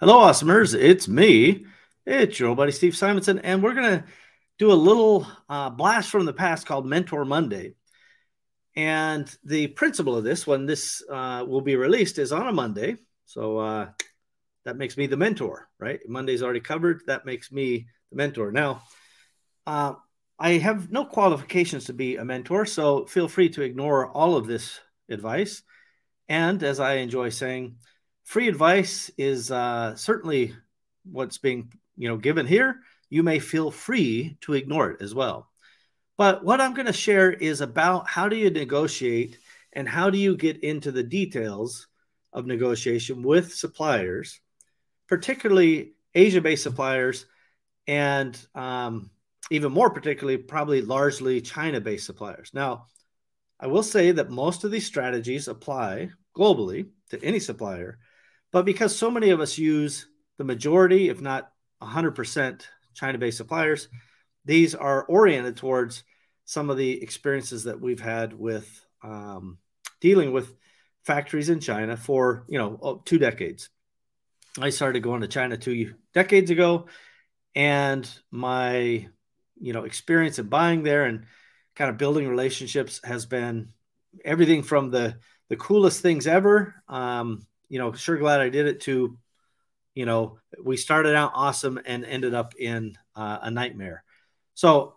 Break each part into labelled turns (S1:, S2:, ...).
S1: Hello, awesomers. It's me. It's your old buddy Steve Simonson, and we're going to do a little uh, blast from the past called Mentor Monday. And the principle of this, when this uh, will be released, is on a Monday. So uh, that makes me the mentor, right? Monday's already covered. That makes me the mentor. Now, uh, I have no qualifications to be a mentor, so feel free to ignore all of this advice. And as I enjoy saying, free advice is uh, certainly what's being you know given here. You may feel free to ignore it as well. But what I'm going to share is about how do you negotiate and how do you get into the details of negotiation with suppliers, particularly Asia-based suppliers, and um, even more particularly, probably largely China-based suppliers. Now, I will say that most of these strategies apply globally to any supplier, but because so many of us use the majority, if not 100%, China based suppliers, these are oriented towards some of the experiences that we've had with um, dealing with factories in China for, you know, oh, two decades. I started going to China two decades ago, and my, you know, experience of buying there and kind of building relationships has been everything from the the coolest things ever um, you know, sure glad I did it to, you know, we started out awesome and ended up in uh, a nightmare. So,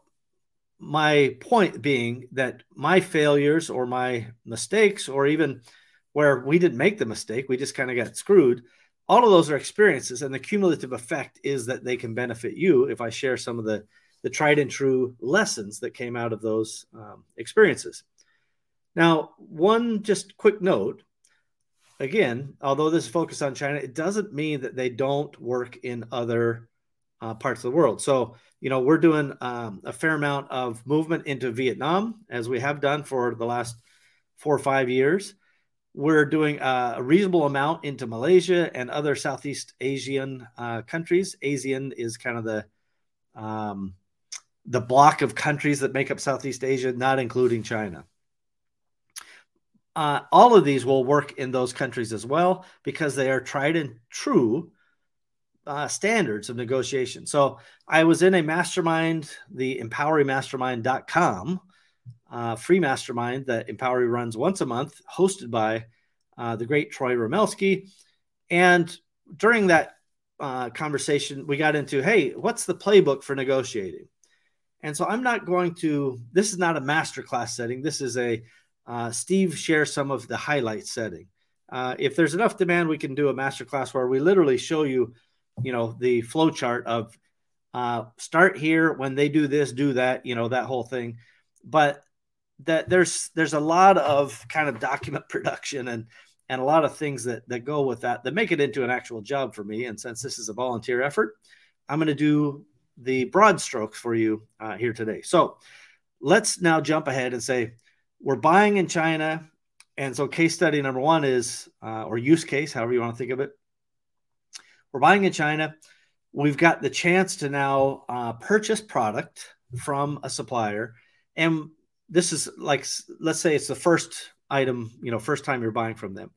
S1: my point being that my failures or my mistakes, or even where we didn't make the mistake, we just kind of got screwed. All of those are experiences, and the cumulative effect is that they can benefit you if I share some of the the tried and true lessons that came out of those um, experiences. Now, one just quick note again, although this is focused on China, it doesn't mean that they don't work in other uh, parts of the world. So, you know, we're doing um, a fair amount of movement into Vietnam, as we have done for the last four or five years. We're doing uh, a reasonable amount into Malaysia and other Southeast Asian uh, countries. ASEAN is kind of the um, the block of countries that make up Southeast Asia, not including China uh, all of these will work in those countries as well because they are tried and true uh, standards of negotiation. So I was in a mastermind, the empowerymastermind.com, uh, free mastermind that Empowery runs once a month, hosted by uh, the great Troy Romelski. And during that uh, conversation, we got into, hey, what's the playbook for negotiating? And so I'm not going to, this is not a masterclass setting. This is a uh, Steve shares some of the highlight setting. Uh, if there's enough demand, we can do a masterclass where we literally show you, you know, the flow chart of uh, start here when they do this, do that, you know, that whole thing. But that there's there's a lot of kind of document production and and a lot of things that that go with that that make it into an actual job for me. And since this is a volunteer effort, I'm going to do the broad strokes for you uh, here today. So let's now jump ahead and say we're buying in China. And so, case study number one is, uh, or use case, however you want to think of it. We're buying in China. We've got the chance to now uh, purchase product from a supplier. And this is like, let's say it's the first item, you know, first time you're buying from them.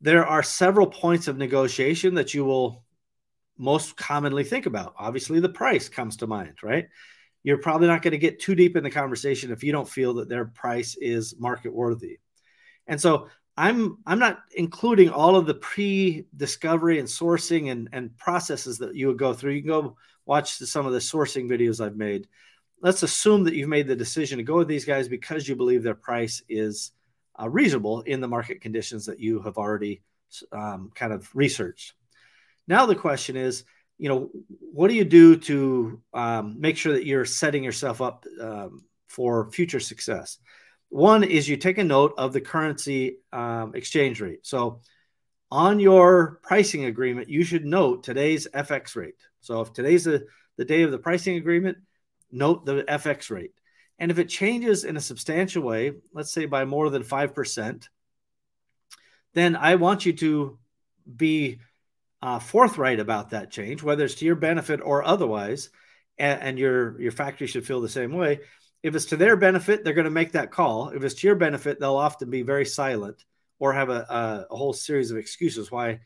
S1: There are several points of negotiation that you will most commonly think about. Obviously, the price comes to mind, right? You're probably not going to get too deep in the conversation if you don't feel that their price is market worthy. And so I'm I'm not including all of the pre-discovery and sourcing and, and processes that you would go through. You can go watch some of the sourcing videos I've made. Let's assume that you've made the decision to go with these guys because you believe their price is uh, reasonable in the market conditions that you have already um, kind of researched. Now the question is, you know, what do you do to um, make sure that you're setting yourself up um, for future success? One is you take a note of the currency um, exchange rate. So on your pricing agreement, you should note today's FX rate. So if today's the, the day of the pricing agreement, note the FX rate. And if it changes in a substantial way, let's say by more than 5%, then I want you to be uh, forthright about that change, whether it's to your benefit or otherwise, and, and, your your factory should feel the same way. If it's to their benefit, they're going to make that call. If it's to your benefit, they'll often be very silent or have a, a, a whole series of excuses why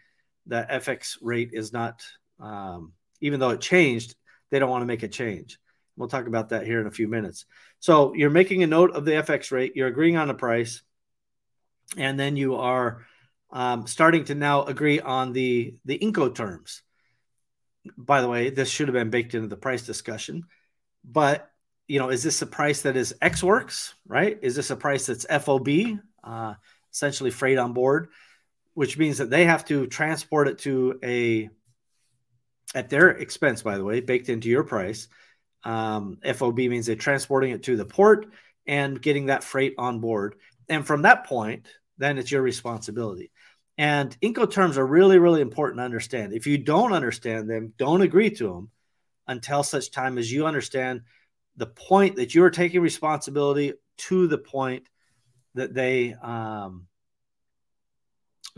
S1: that FX rate is not, um, even though it changed, they don't want to make a change. We'll talk about that here in a few minutes. So you're making a note of the FX rate, you're agreeing on a price, and then you are um, starting to now agree on the the Incoterms. By the way, this should have been baked into the price discussion, but you know, is this a price that is Ex Works, right? Is this a price that's FOB, uh, essentially freight on board, which means that they have to transport it to a at their expense, by the way, baked into your price. Um, FOB means they're transporting it to the port and getting that freight on board. And from that point, then it's your responsibility. And Incoterms are really, really important to understand. If you don't understand them, don't agree to them until such time as you understand the point that you are taking responsibility to the point that they um,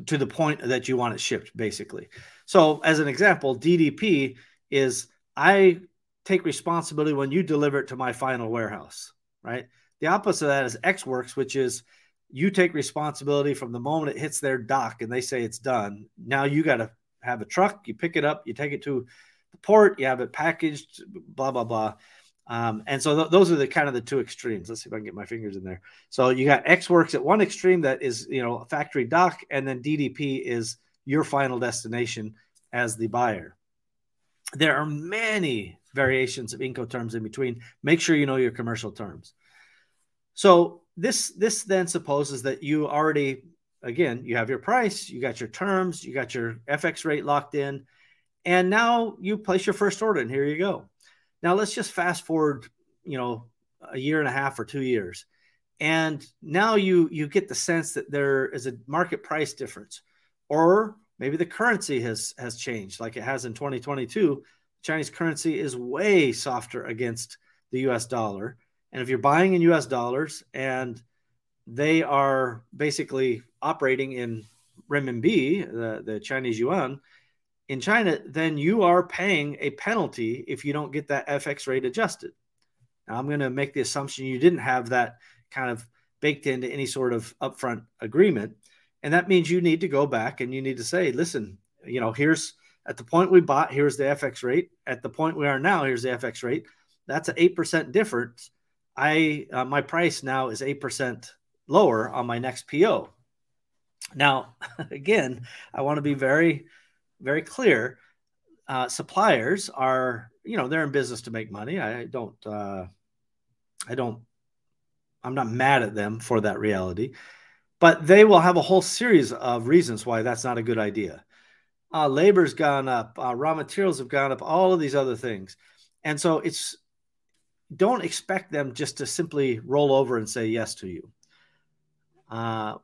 S1: to the point that you want it shipped basically so as an example ddp is i take responsibility when you deliver it to my final warehouse right the opposite of that is ex works which is you take responsibility from the moment it hits their dock and they say it's done now you got to have a truck you pick it up you take it to the port you have it packaged blah blah blah um, and so th- those are the kind of the two extremes. Let's see if I can get my fingers in there. So you got Ex Works at one extreme that is, you know, factory dock, and then DDP is your final destination as the buyer. There are many variations of Incoterms in between. Make sure you know your commercial terms. So this this then supposes that you already again you have your price, you got your terms, you got your FX rate locked in, and now you place your first order, and here you go. Now let's just fast forward, you know, a year and a half or two years, and now you you get the sense that there is a market price difference, or maybe the currency has has changed, like it has in 2022. Chinese currency is way softer against the U.S. dollar, and if you're buying in U.S. dollars and they are basically operating in renminbi, the, the Chinese yuan, in China, then you are paying a penalty if you don't get that FX rate adjusted. Now, I'm going to make the assumption you didn't have that kind of baked into any sort of upfront agreement. And that means you need to go back and you need to say, listen, you know, here's at the point we bought, here's the FX rate. At the point we are now, here's the FX rate. That's an 8% difference. I, uh, my price now is 8% lower on my next PO. Now, again, I want to be very very clear. Uh, suppliers are, you know, they're in business to make money. I don't, uh, I don't, I'm not mad at them for that reality, but they will have a whole series of reasons why that's not a good idea. Uh, labor's gone up, uh, raw materials have gone up, all of these other things. And so it's, don't expect them just to simply roll over and say yes to you. Uh,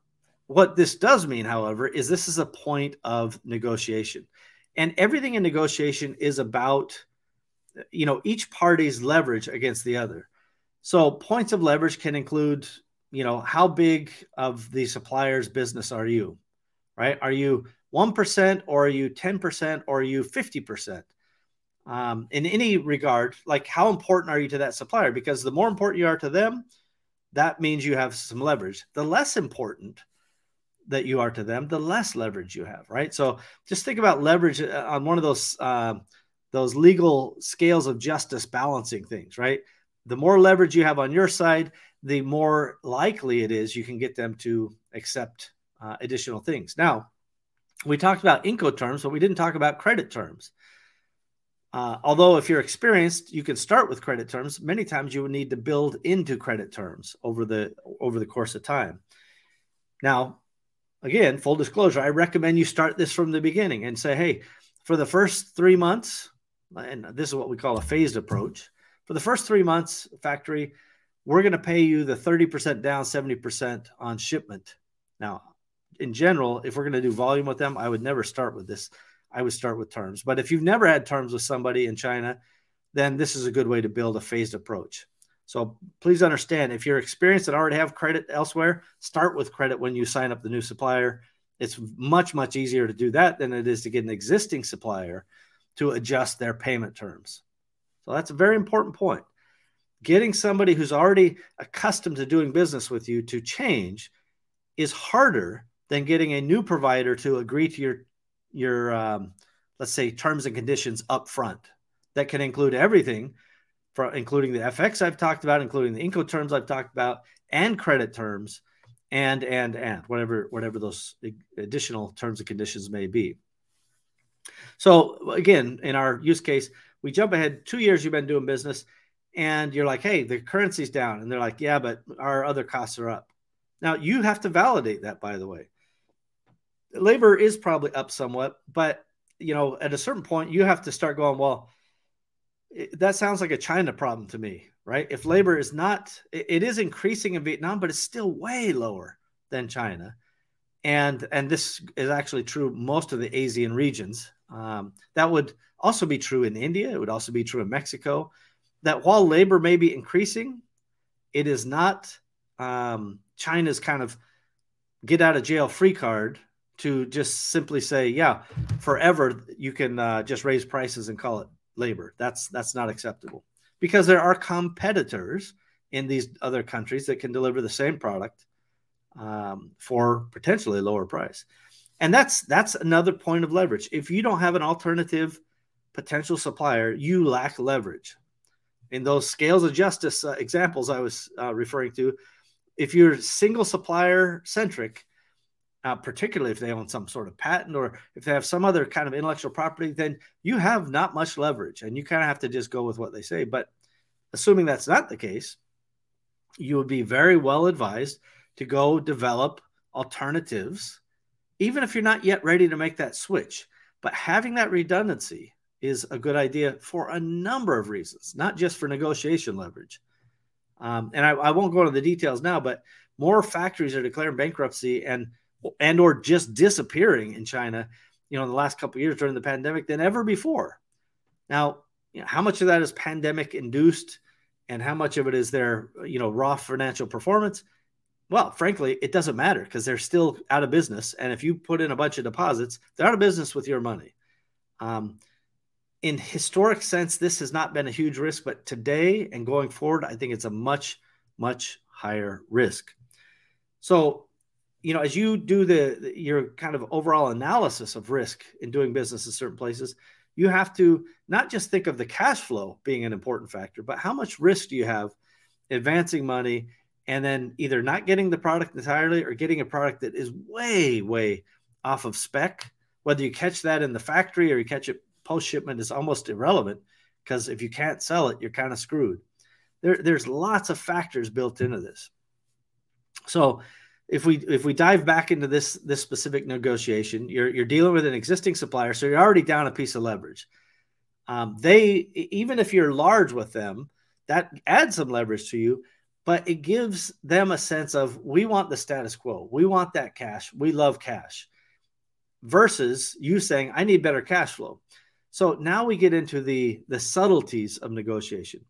S1: what this does mean, however, is this is a point of negotiation. And everything in negotiation is about, you know, each party's leverage against the other. So points of leverage can include, you know, how big of the supplier's business are you, right? Are you 1% or are you 10% or are you 50%? Um, in any regard, like how important are you to that supplier? Because the more important you are to them, that means you have some leverage. The less important that you are to them, the less leverage you have, right? So just think about leverage uh, on one of those uh, those legal scales of justice balancing things, right? The more leverage you have on your side, the more likely it is you can get them to accept uh, additional things. Now, we talked about Incoterms, but we didn't talk about credit terms. Uh, although, if you're experienced, you can start with credit terms. Many times, you would need to build into credit terms over the over the course of time. Now, again, full disclosure, I recommend you start this from the beginning and say, hey, for the first three months, and this is what we call a phased approach. For the first three months, factory, we're going to pay you the 30% down, 70% on shipment. Now, in general, if we're going to do volume with them, I would never start with this. I would start with terms. But if you've never had terms with somebody in China, then this is a good way to build a phased approach. So please understand if you're experienced and already have credit elsewhere, start with credit when you sign up the new supplier. It's much, much easier to do that than it is to get an existing supplier to adjust their payment terms. So that's a very important point. Getting somebody who's already accustomed to doing business with you to change is harder than getting a new provider to agree to your your um, let's say terms and conditions up front. That can include everything, for including the FX I've talked about, including the Incoterms I've talked about, and credit terms, and and and whatever whatever those additional terms and conditions may be. So again, in our use case, we jump ahead two years. You've been doing business, and you're like, "Hey, the currency's down," and they're like, "Yeah, but our other costs are up." Now you have to validate that, by the way. Labor is probably up somewhat, but you know, at a certain point, you have to start going, well, it, that sounds like a China problem to me, right? If labor is not, it, it is increasing in Vietnam, but it's still way lower than China. And, and this is actually true most of the Asian regions. Um, that would also be true in India. It would also be true in Mexico. That while labor may be increasing, it is not um, China's kind of get out of jail free card to just simply say, yeah, forever you can uh, just raise prices and call it labor. That's that's not acceptable because there are competitors in these other countries that can deliver the same product um, for potentially lower price, and that's that's another point of leverage. If you don't have an alternative potential supplier, you lack leverage. In those scales of justice uh, examples I was uh, referring to, if you're single supplier centric, uh, particularly if they own some sort of patent or if they have some other kind of intellectual property, then you have not much leverage and you kind of have to just go with what they say. But assuming that's not the case, you would be very well advised to go develop alternatives, even if you're not yet ready to make that switch. But having that redundancy is a good idea for a number of reasons, not just for negotiation leverage. Um, and I, I won't go into the details now, but more factories are declaring bankruptcy and and or just disappearing in China, you know, in the last couple years during the pandemic than ever before. Now, you know, how much of that is pandemic induced and how much of it is their, you know, raw financial performance? Well, frankly, it doesn't matter because they're still out of business. And if you put in a bunch of deposits, they're out of business with your money. Um, in historic sense, this has not been a huge risk, but today and going forward, I think it's a much, much higher risk. So you know, as you do the your kind of overall analysis of risk in doing business in certain places, you have to not just think of the cash flow being an important factor, but how much risk do you have advancing money and then either not getting the product entirely or getting a product that is way, way off of spec. Whether you catch that in the factory or you catch it post shipment is almost irrelevant because if you can't sell it, you're kind of screwed. There, there's lots of factors built into this. So if we if we dive back into this this specific negotiation, you're you're dealing with an existing supplier, so you're already down a piece of leverage. Um, they even if you're large with them, that adds some leverage to you, but it gives them a sense of we want the status quo, we want that cash, we love cash, versus you saying I need better cash flow. So now we get into the the subtleties of negotiation.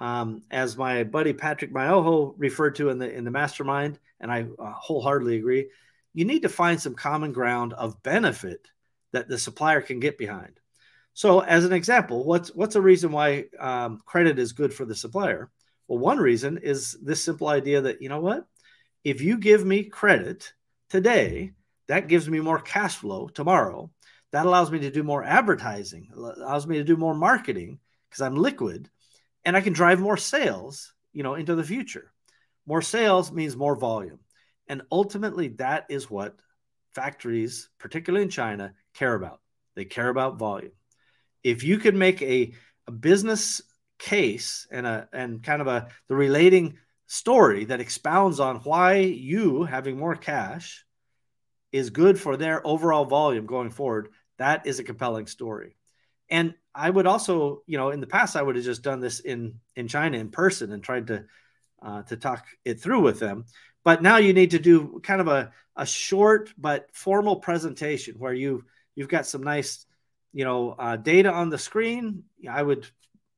S1: Um, as my buddy Patrick Myoho referred to in the in the mastermind, and I uh, wholeheartedly agree. You need to find some common ground of benefit that the supplier can get behind. So, as an example, what's what's a reason why um, credit is good for the supplier? Well, one reason is this simple idea that you know what, if you give me credit today, that gives me more cash flow tomorrow. That allows me to do more advertising, allows me to do more marketing because I'm liquid and I can drive more sales, you know, into the future. More sales means more volume. And ultimately that is what factories, particularly in China, care about. They care about volume. If you could make a, a business case and a and kind of a the relating story that expounds on why you having more cash is good for their overall volume going forward, that is a compelling story. And I would also, you know, in the past, I would have just done this in in China in person and tried to uh, to talk it through with them. But now you need to do kind of a, a short but formal presentation where you you've got some nice, you know, uh, data on the screen. I would,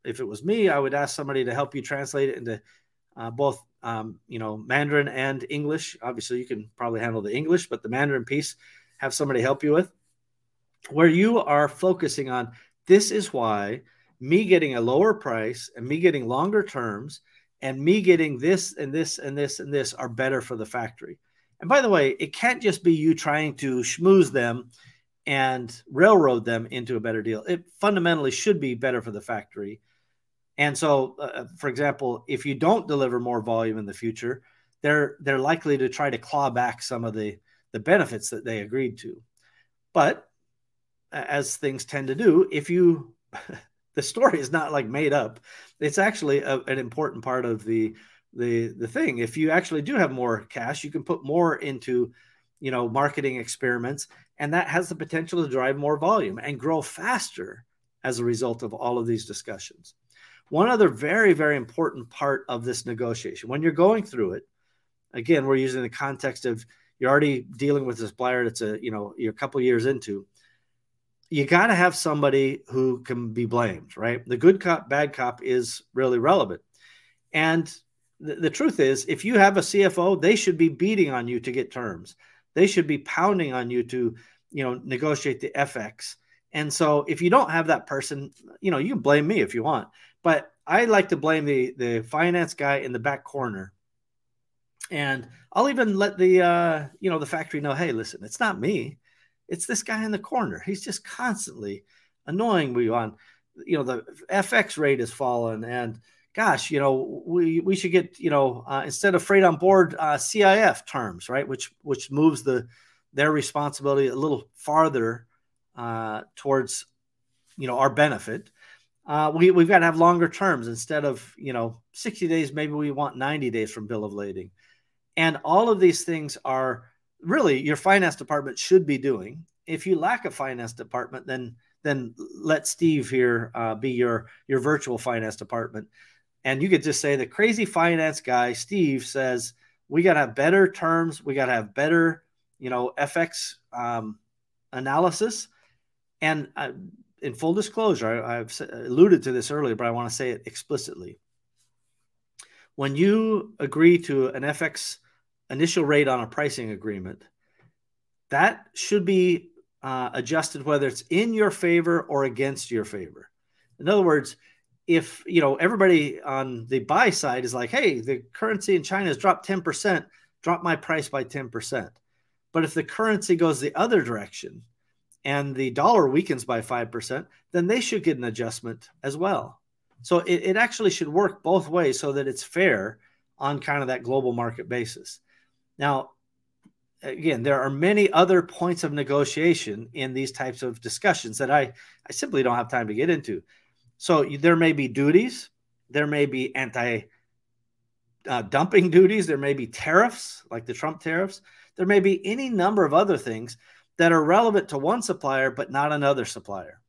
S1: if it was me, I would ask somebody to help you translate it into uh, both, um, you know, Mandarin and English. Obviously, you can probably handle the English, but the Mandarin piece, have somebody help you with, where you are focusing on this is why me getting a lower price and me getting longer terms and me getting this and this and this and this are better for the factory. And by the way, it can't just be you trying to schmooze them and railroad them into a better deal. It fundamentally should be better for the factory. And so, uh, for example, if you don't deliver more volume in the future, they're they're likely to try to claw back some of the the benefits that they agreed to. But as things tend to do, if you the story is not like made up, it's actually a, an important part of the the the thing. If you actually do have more cash, you can put more into you know marketing experiments and that has the potential to drive more volume and grow faster as a result of all of these discussions. One other very, very important part of this negotiation, when you're going through it, again, we're using the context of you're already dealing with a supplier that's a, you know, you're a couple years into, you got to have somebody who can be blamed, right? The good cop, bad cop is really relevant. And the, truth is, if you have a CFO, they should be beating on you to get terms. They should be pounding on you to, you know, negotiate the FX. And so if you don't have that person, you know, you can blame me if you want, but I like to blame the the finance guy in the back corner. And I'll even let the uh, you know, the factory know, hey, listen, it's not me. It's this guy in the corner. He's just constantly annoying me on, you know, the FX rate has fallen and gosh, you know, we we should get you know uh, instead of freight on board uh, CIF terms, right? Which which moves the their responsibility a little farther uh, towards you know our benefit. Uh, we we've got to have longer terms instead of you know 60 days. Maybe we want 90 days from bill of lading, and all of these things are really your finance department should be doing. If you lack a finance department, then then let Steve here uh, be your your virtual finance department and you could just say the crazy finance guy, Steve, says we got to have better terms. We got to have better, you know, FX um, analysis. And uh, in full disclosure, I, I've alluded to this earlier, but I want to say it explicitly. When you agree to an FX initial rate on a pricing agreement, that should be uh, adjusted whether it's in your favor or against your favor. In other words, if you know everybody on the buy side is like, hey, the currency in China has dropped 10%, drop my price by 10%. But if the currency goes the other direction and the dollar weakens by 5%, then they should get an adjustment as well. So it, it actually should work both ways so that it's fair on kind of that global market basis. Now, again, there are many other points of negotiation in these types of discussions that I, I simply don't have time to get into. So there may be duties, there may be anti uh, dumping duties, there may be tariffs like the Trump tariffs, there may be any number of other things that are relevant to one supplier but not another supplier.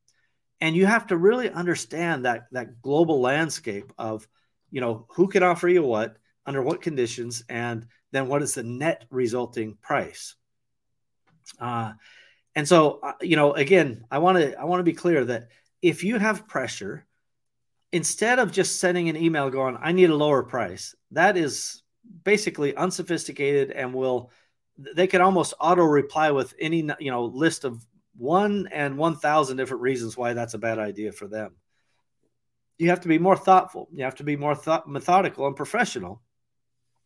S1: And you have to really understand that that global landscape of, you know, who can offer you what, under what conditions, and then what is the net resulting price. Uh, and so, uh, you know, again, I want to I want to be clear that if you have pressure, instead of just sending an email going, I need a lower price, that is basically unsophisticated and will they could almost auto reply with any you know list of one and 1000 different reasons why that's a bad idea for them you have to be more thoughtful you have to be more methodical and professional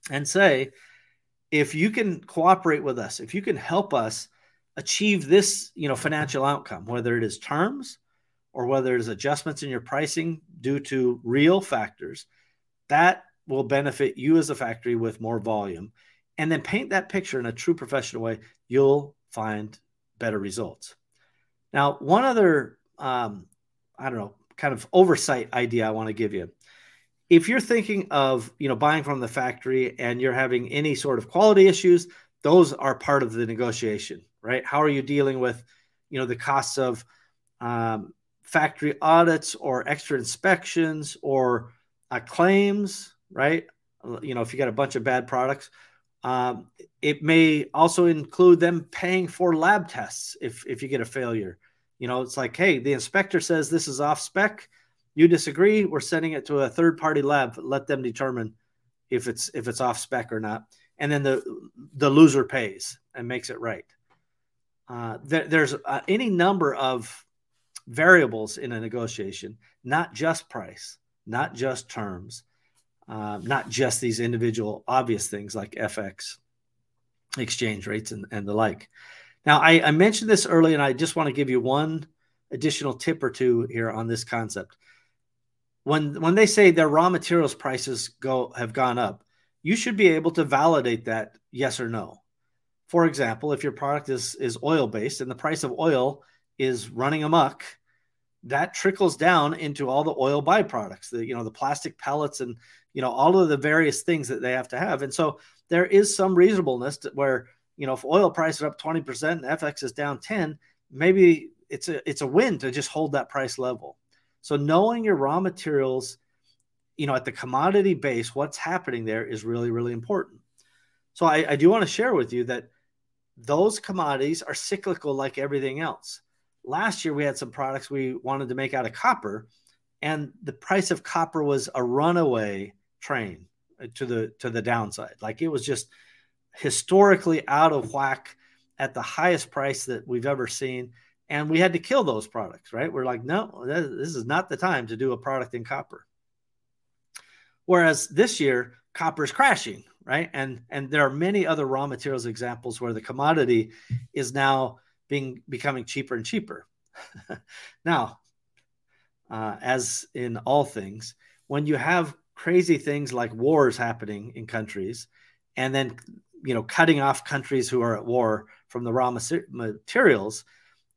S1: and say if you can cooperate with us if you can help us achieve this you know financial outcome whether it is terms or whether it's adjustments in your pricing due to real factors, that will benefit you as a factory with more volume. And then paint that picture in a true professional way, you'll find better results. Now, one other, um, I don't know, kind of oversight idea I want to give you. If you're thinking of, you know, buying from the factory and you're having any sort of quality issues, those are part of the negotiation, right? How are you dealing with, you know, the costs of um, factory audits or extra inspections or uh, claims, right? You know, if you got a bunch of bad products, um, it may also include them paying for lab tests if, if you get a failure. You know, it's like, hey, the inspector says this is off spec. You disagree. We're sending it to a third party lab. Let them determine if it's if it's off spec or not. And then the the loser pays and makes it right. Uh, there, there's uh, any number of variables in a negotiation, not just price, not just terms, uh, not just these individual obvious things like FX, exchange rates, and, and the like. Now, I, I mentioned this early, and I just want to give you one additional tip or two here on this concept. When when they say their raw materials prices go have gone up, you should be able to validate that yes or no. For example, if your product is is oil based and the price of oil is running amok, that trickles down into all the oil byproducts, the you know the plastic pellets and you know all of the various things that they have to have. And so there is some reasonableness where you know if oil price are up 20% and FX is down 10, maybe it's a it's a win to just hold that price level. So knowing your raw materials, you know, at the commodity base, what's happening there is really, really important. So I, I do want to share with you that those commodities are cyclical like everything else. Last year we had some products we wanted to make out of copper, and the price of copper was a runaway train uh, to the to the downside. Like it was just historically out of whack at the highest price that we've ever seen and we had to kill those products right? We're like no this is not the time to do a product in copper. Whereas this year copper is crashing right? And and there are many other raw materials examples where the commodity is now being becoming cheaper and cheaper. Now uh, as in all things when you have crazy things like wars happening in countries and then you know cutting off countries who are at war from the raw materials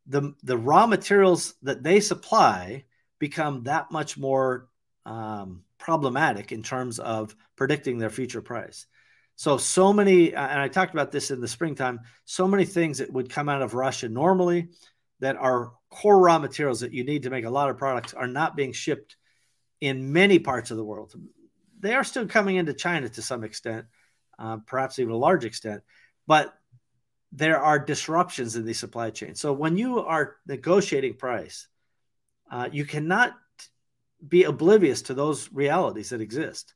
S1: the the raw materials that they supply become that much more um, problematic in terms of predicting their future price. So so many, and I talked about this in the springtime. So many things that would come out of Russia normally that are core raw materials that you need to make a lot of products are not being shipped in many parts of the world. They are still coming into China to some extent, uh, perhaps even a large extent, but there are disruptions in the supply chain. So when you are negotiating price, uh, you cannot be oblivious to those realities that exist.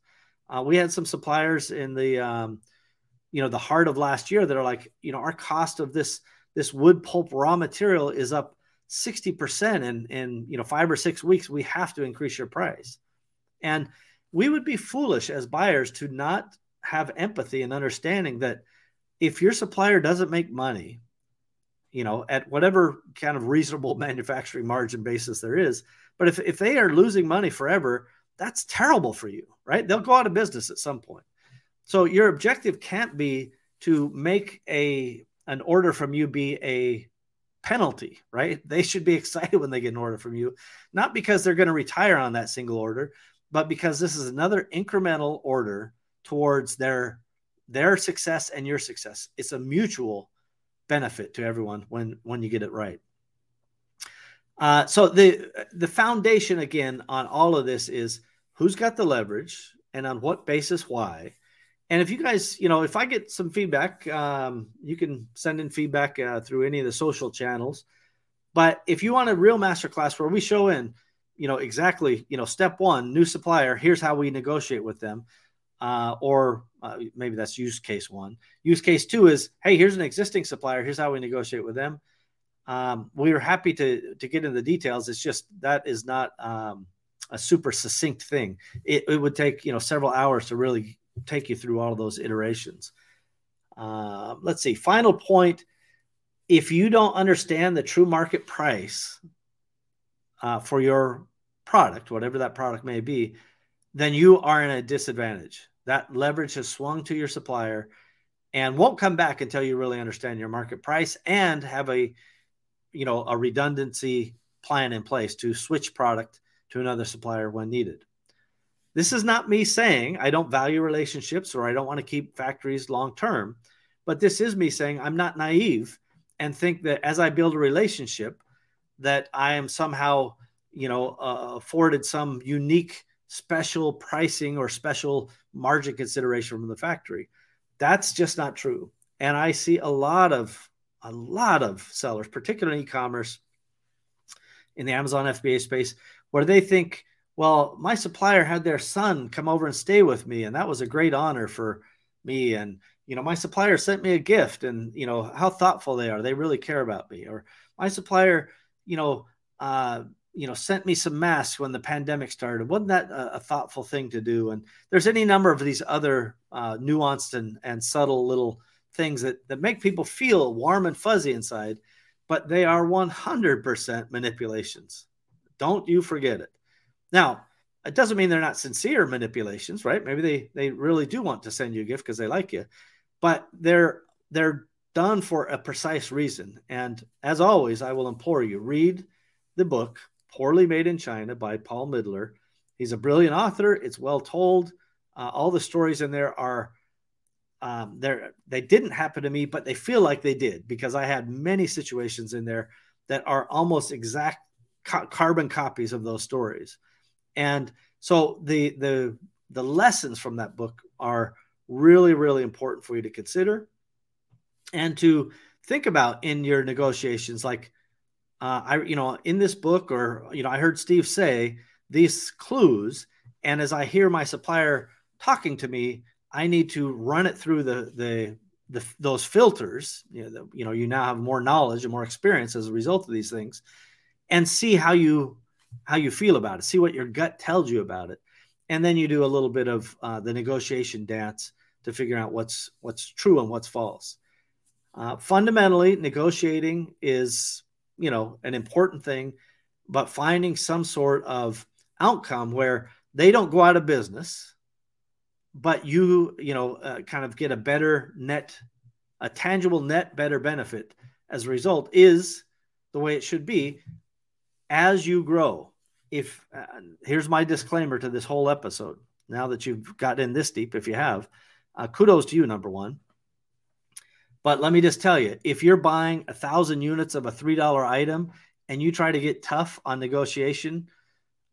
S1: Uh, we had some suppliers in the, um, you know, the heart of last year that are like, you know, our cost of this this wood pulp raw material is up sixty percent in in you know five or six weeks. We have to increase your price, and we would be foolish as buyers to not have empathy and understanding that if your supplier doesn't make money, you know, at whatever kind of reasonable manufacturing margin basis there is, but if, if they are losing money forever, that's terrible for you, right? They'll go out of business at some point. So your objective can't be to make a an order from you be a penalty, right? They should be excited when they get an order from you, not because they're going to retire on that single order, but because this is another incremental order towards their their success and your success. It's a mutual benefit to everyone when when you get it right. Uh, so the the foundation again on all of this is who's got the leverage and on what basis why. And if you guys, you know, if I get some feedback, um, you can send in feedback uh, through any of the social channels. But if you want a real masterclass where we show in, you know, exactly, you know, step one, new supplier, here's how we negotiate with them uh, or uh, maybe that's use case one. Use case two is, hey, here's an existing supplier. Here's how we negotiate with them. Um, we are happy to to get into the details. It's just that is not um, a super succinct thing. It, it, would take you know several hours to really take you through all of those iterations. Uh, let's see. Final point: if you don't understand the true market price uh, for your product, whatever that product may be, then you are in a disadvantage. That leverage has swung to your supplier and won't come back until you really understand your market price and have a you know a redundancy plan in place to switch product to another supplier when needed. This is not me saying I don't value relationships or I don't want to keep factories long term, but this is me saying I'm not naive and think that as I build a relationship that I am somehow, you know, uh, afforded some unique special pricing or special margin consideration from the factory. That's just not true. And I see a lot of a lot of sellers, particularly in e-commerce, in the Amazon FBA space, where they think, well, my supplier had their son come over and stay with me, and that was a great honor for me. And you know, my supplier sent me a gift, and you know how thoughtful they are. They really care about me. Or my supplier, you know, uh, you know sent me some masks when the pandemic started wasn't that a, a thoughtful thing to do and there's any number of these other uh, nuanced and, and subtle little things that, that make people feel warm and fuzzy inside, but they are 100% manipulations. Don't you forget it. Now, it doesn't mean they're not sincere manipulations, right? Maybe they they really do want to send you a gift because they like you, but they're they're done for a precise reason. And as always, I will implore you read the book Poorly Made in China by Paul Midler. He's a brilliant author. It's well told. Uh, all the stories in there are um, there. They didn't happen to me, but they feel like they did because I had many situations in there that are almost exact ca- carbon copies of those stories. And so the the the lessons from that book are really really important for you to consider and to think about in your negotiations like uh, i you know in this book or you know i heard steve say these clues and as i hear my supplier talking to me i need to run it through the the, the those filters you know, the, you know you now have more knowledge and more experience as a result of these things and see how you how you feel about it see what your gut tells you about it. And then you do a little bit of uh, the negotiation dance to figure out what's what's true and what's false. Uh, fundamentally negotiating is you know an important thing but finding some sort of outcome where they don't go out of business but you you know uh, kind of get a better net a tangible net better benefit as a result is the way it should be as you grow, if uh, here's my disclaimer to this whole episode, now that you've got in this deep, if you have, uh, kudos to you, number one. But let me just tell you, if you're buying a thousand units of a three dollar item and you try to get tough on negotiation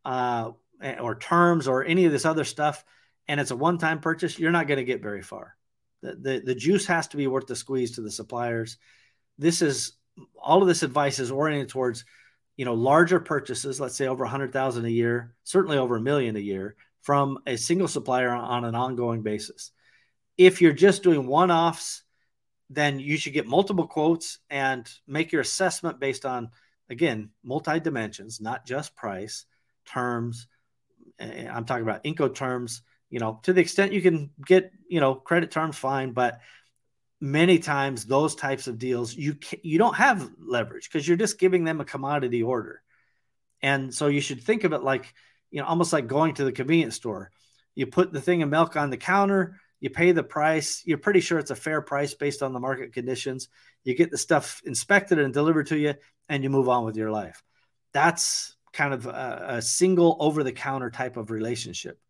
S1: uh, or terms or any of this other stuff, and it's a one time purchase, you're not going to get very far. The, the, the juice has to be worth the squeeze to the suppliers. This is all of this advice is oriented towards you know larger purchases let's say over 100000 a year certainly over a million a year from a single supplier on an ongoing basis if you're just doing one-offs then you should get multiple quotes and make your assessment based on again multi dimensions not just price terms eh, i'm talking about incoterms you know to the extent you can get you know credit terms fine but many times those types of deals you can, you don't have leverage because you're just giving them a commodity order. And so you should think of it like you know almost like going to the convenience store. You put the thing of milk on the counter you pay the price you're pretty sure it's a fair price based on the market conditions. You get the stuff inspected and delivered to you and you move on with your life. That's kind of a, a single over the counter type of relationship.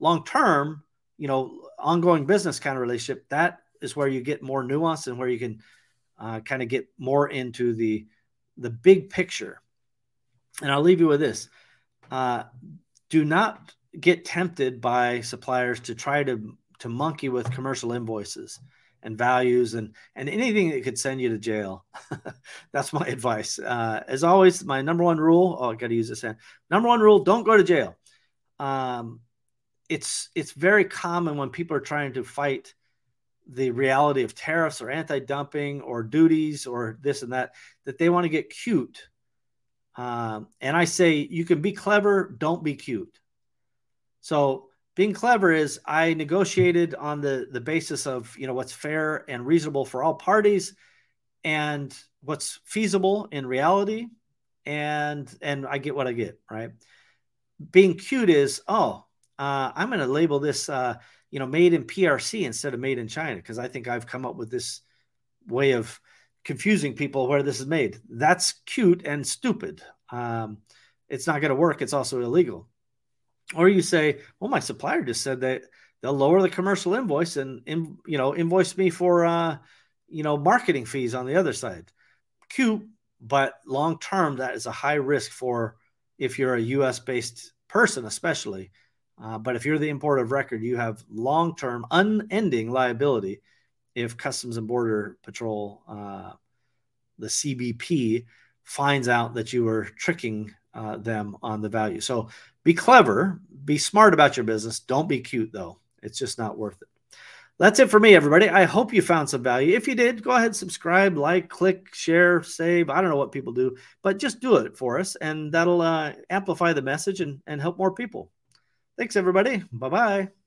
S1: Long term you know ongoing business kind of relationship that is where you get more nuance and where you can uh, kind of get more into the the big picture. And I'll leave you with this: uh, do not get tempted by suppliers to try to to monkey with commercial invoices and values and and anything that could send you to jail. That's my advice. Uh, as always, my number one rule. Oh, I got to use this hand. Number one rule: don't go to jail. Um, it's it's very common when people are trying to fight the reality of tariffs or anti-dumping or duties or this and that that they want to get cute um, and i say you can be clever don't be cute so being clever is i negotiated on the the basis of you know what's fair and reasonable for all parties and what's feasible in reality and and i get what i get right being cute is oh uh, i'm going to label this uh, you know, made in PRC instead of made in China because I think I've come up with this way of confusing people where this is made. That's cute and stupid. Um, it's not going to work. It's also illegal. Or you say, well, my supplier just said that they'll lower the commercial invoice and, in, you know, invoice me for, uh, you know, marketing fees on the other side. Cute, but long term, that is a high risk for if you're a US based person, especially uh, but if you're the importer of record, you have long term, unending liability if Customs and Border Patrol, uh, the CBP, finds out that you were tricking uh, them on the value. So be clever, be smart about your business. Don't be cute, though. It's just not worth it. That's it for me, everybody. I hope you found some value. If you did, go ahead, subscribe, like, click, share, save. I don't know what people do, but just do it for us, and that'll uh, amplify the message and, and help more people. Thanks, everybody. Bye bye.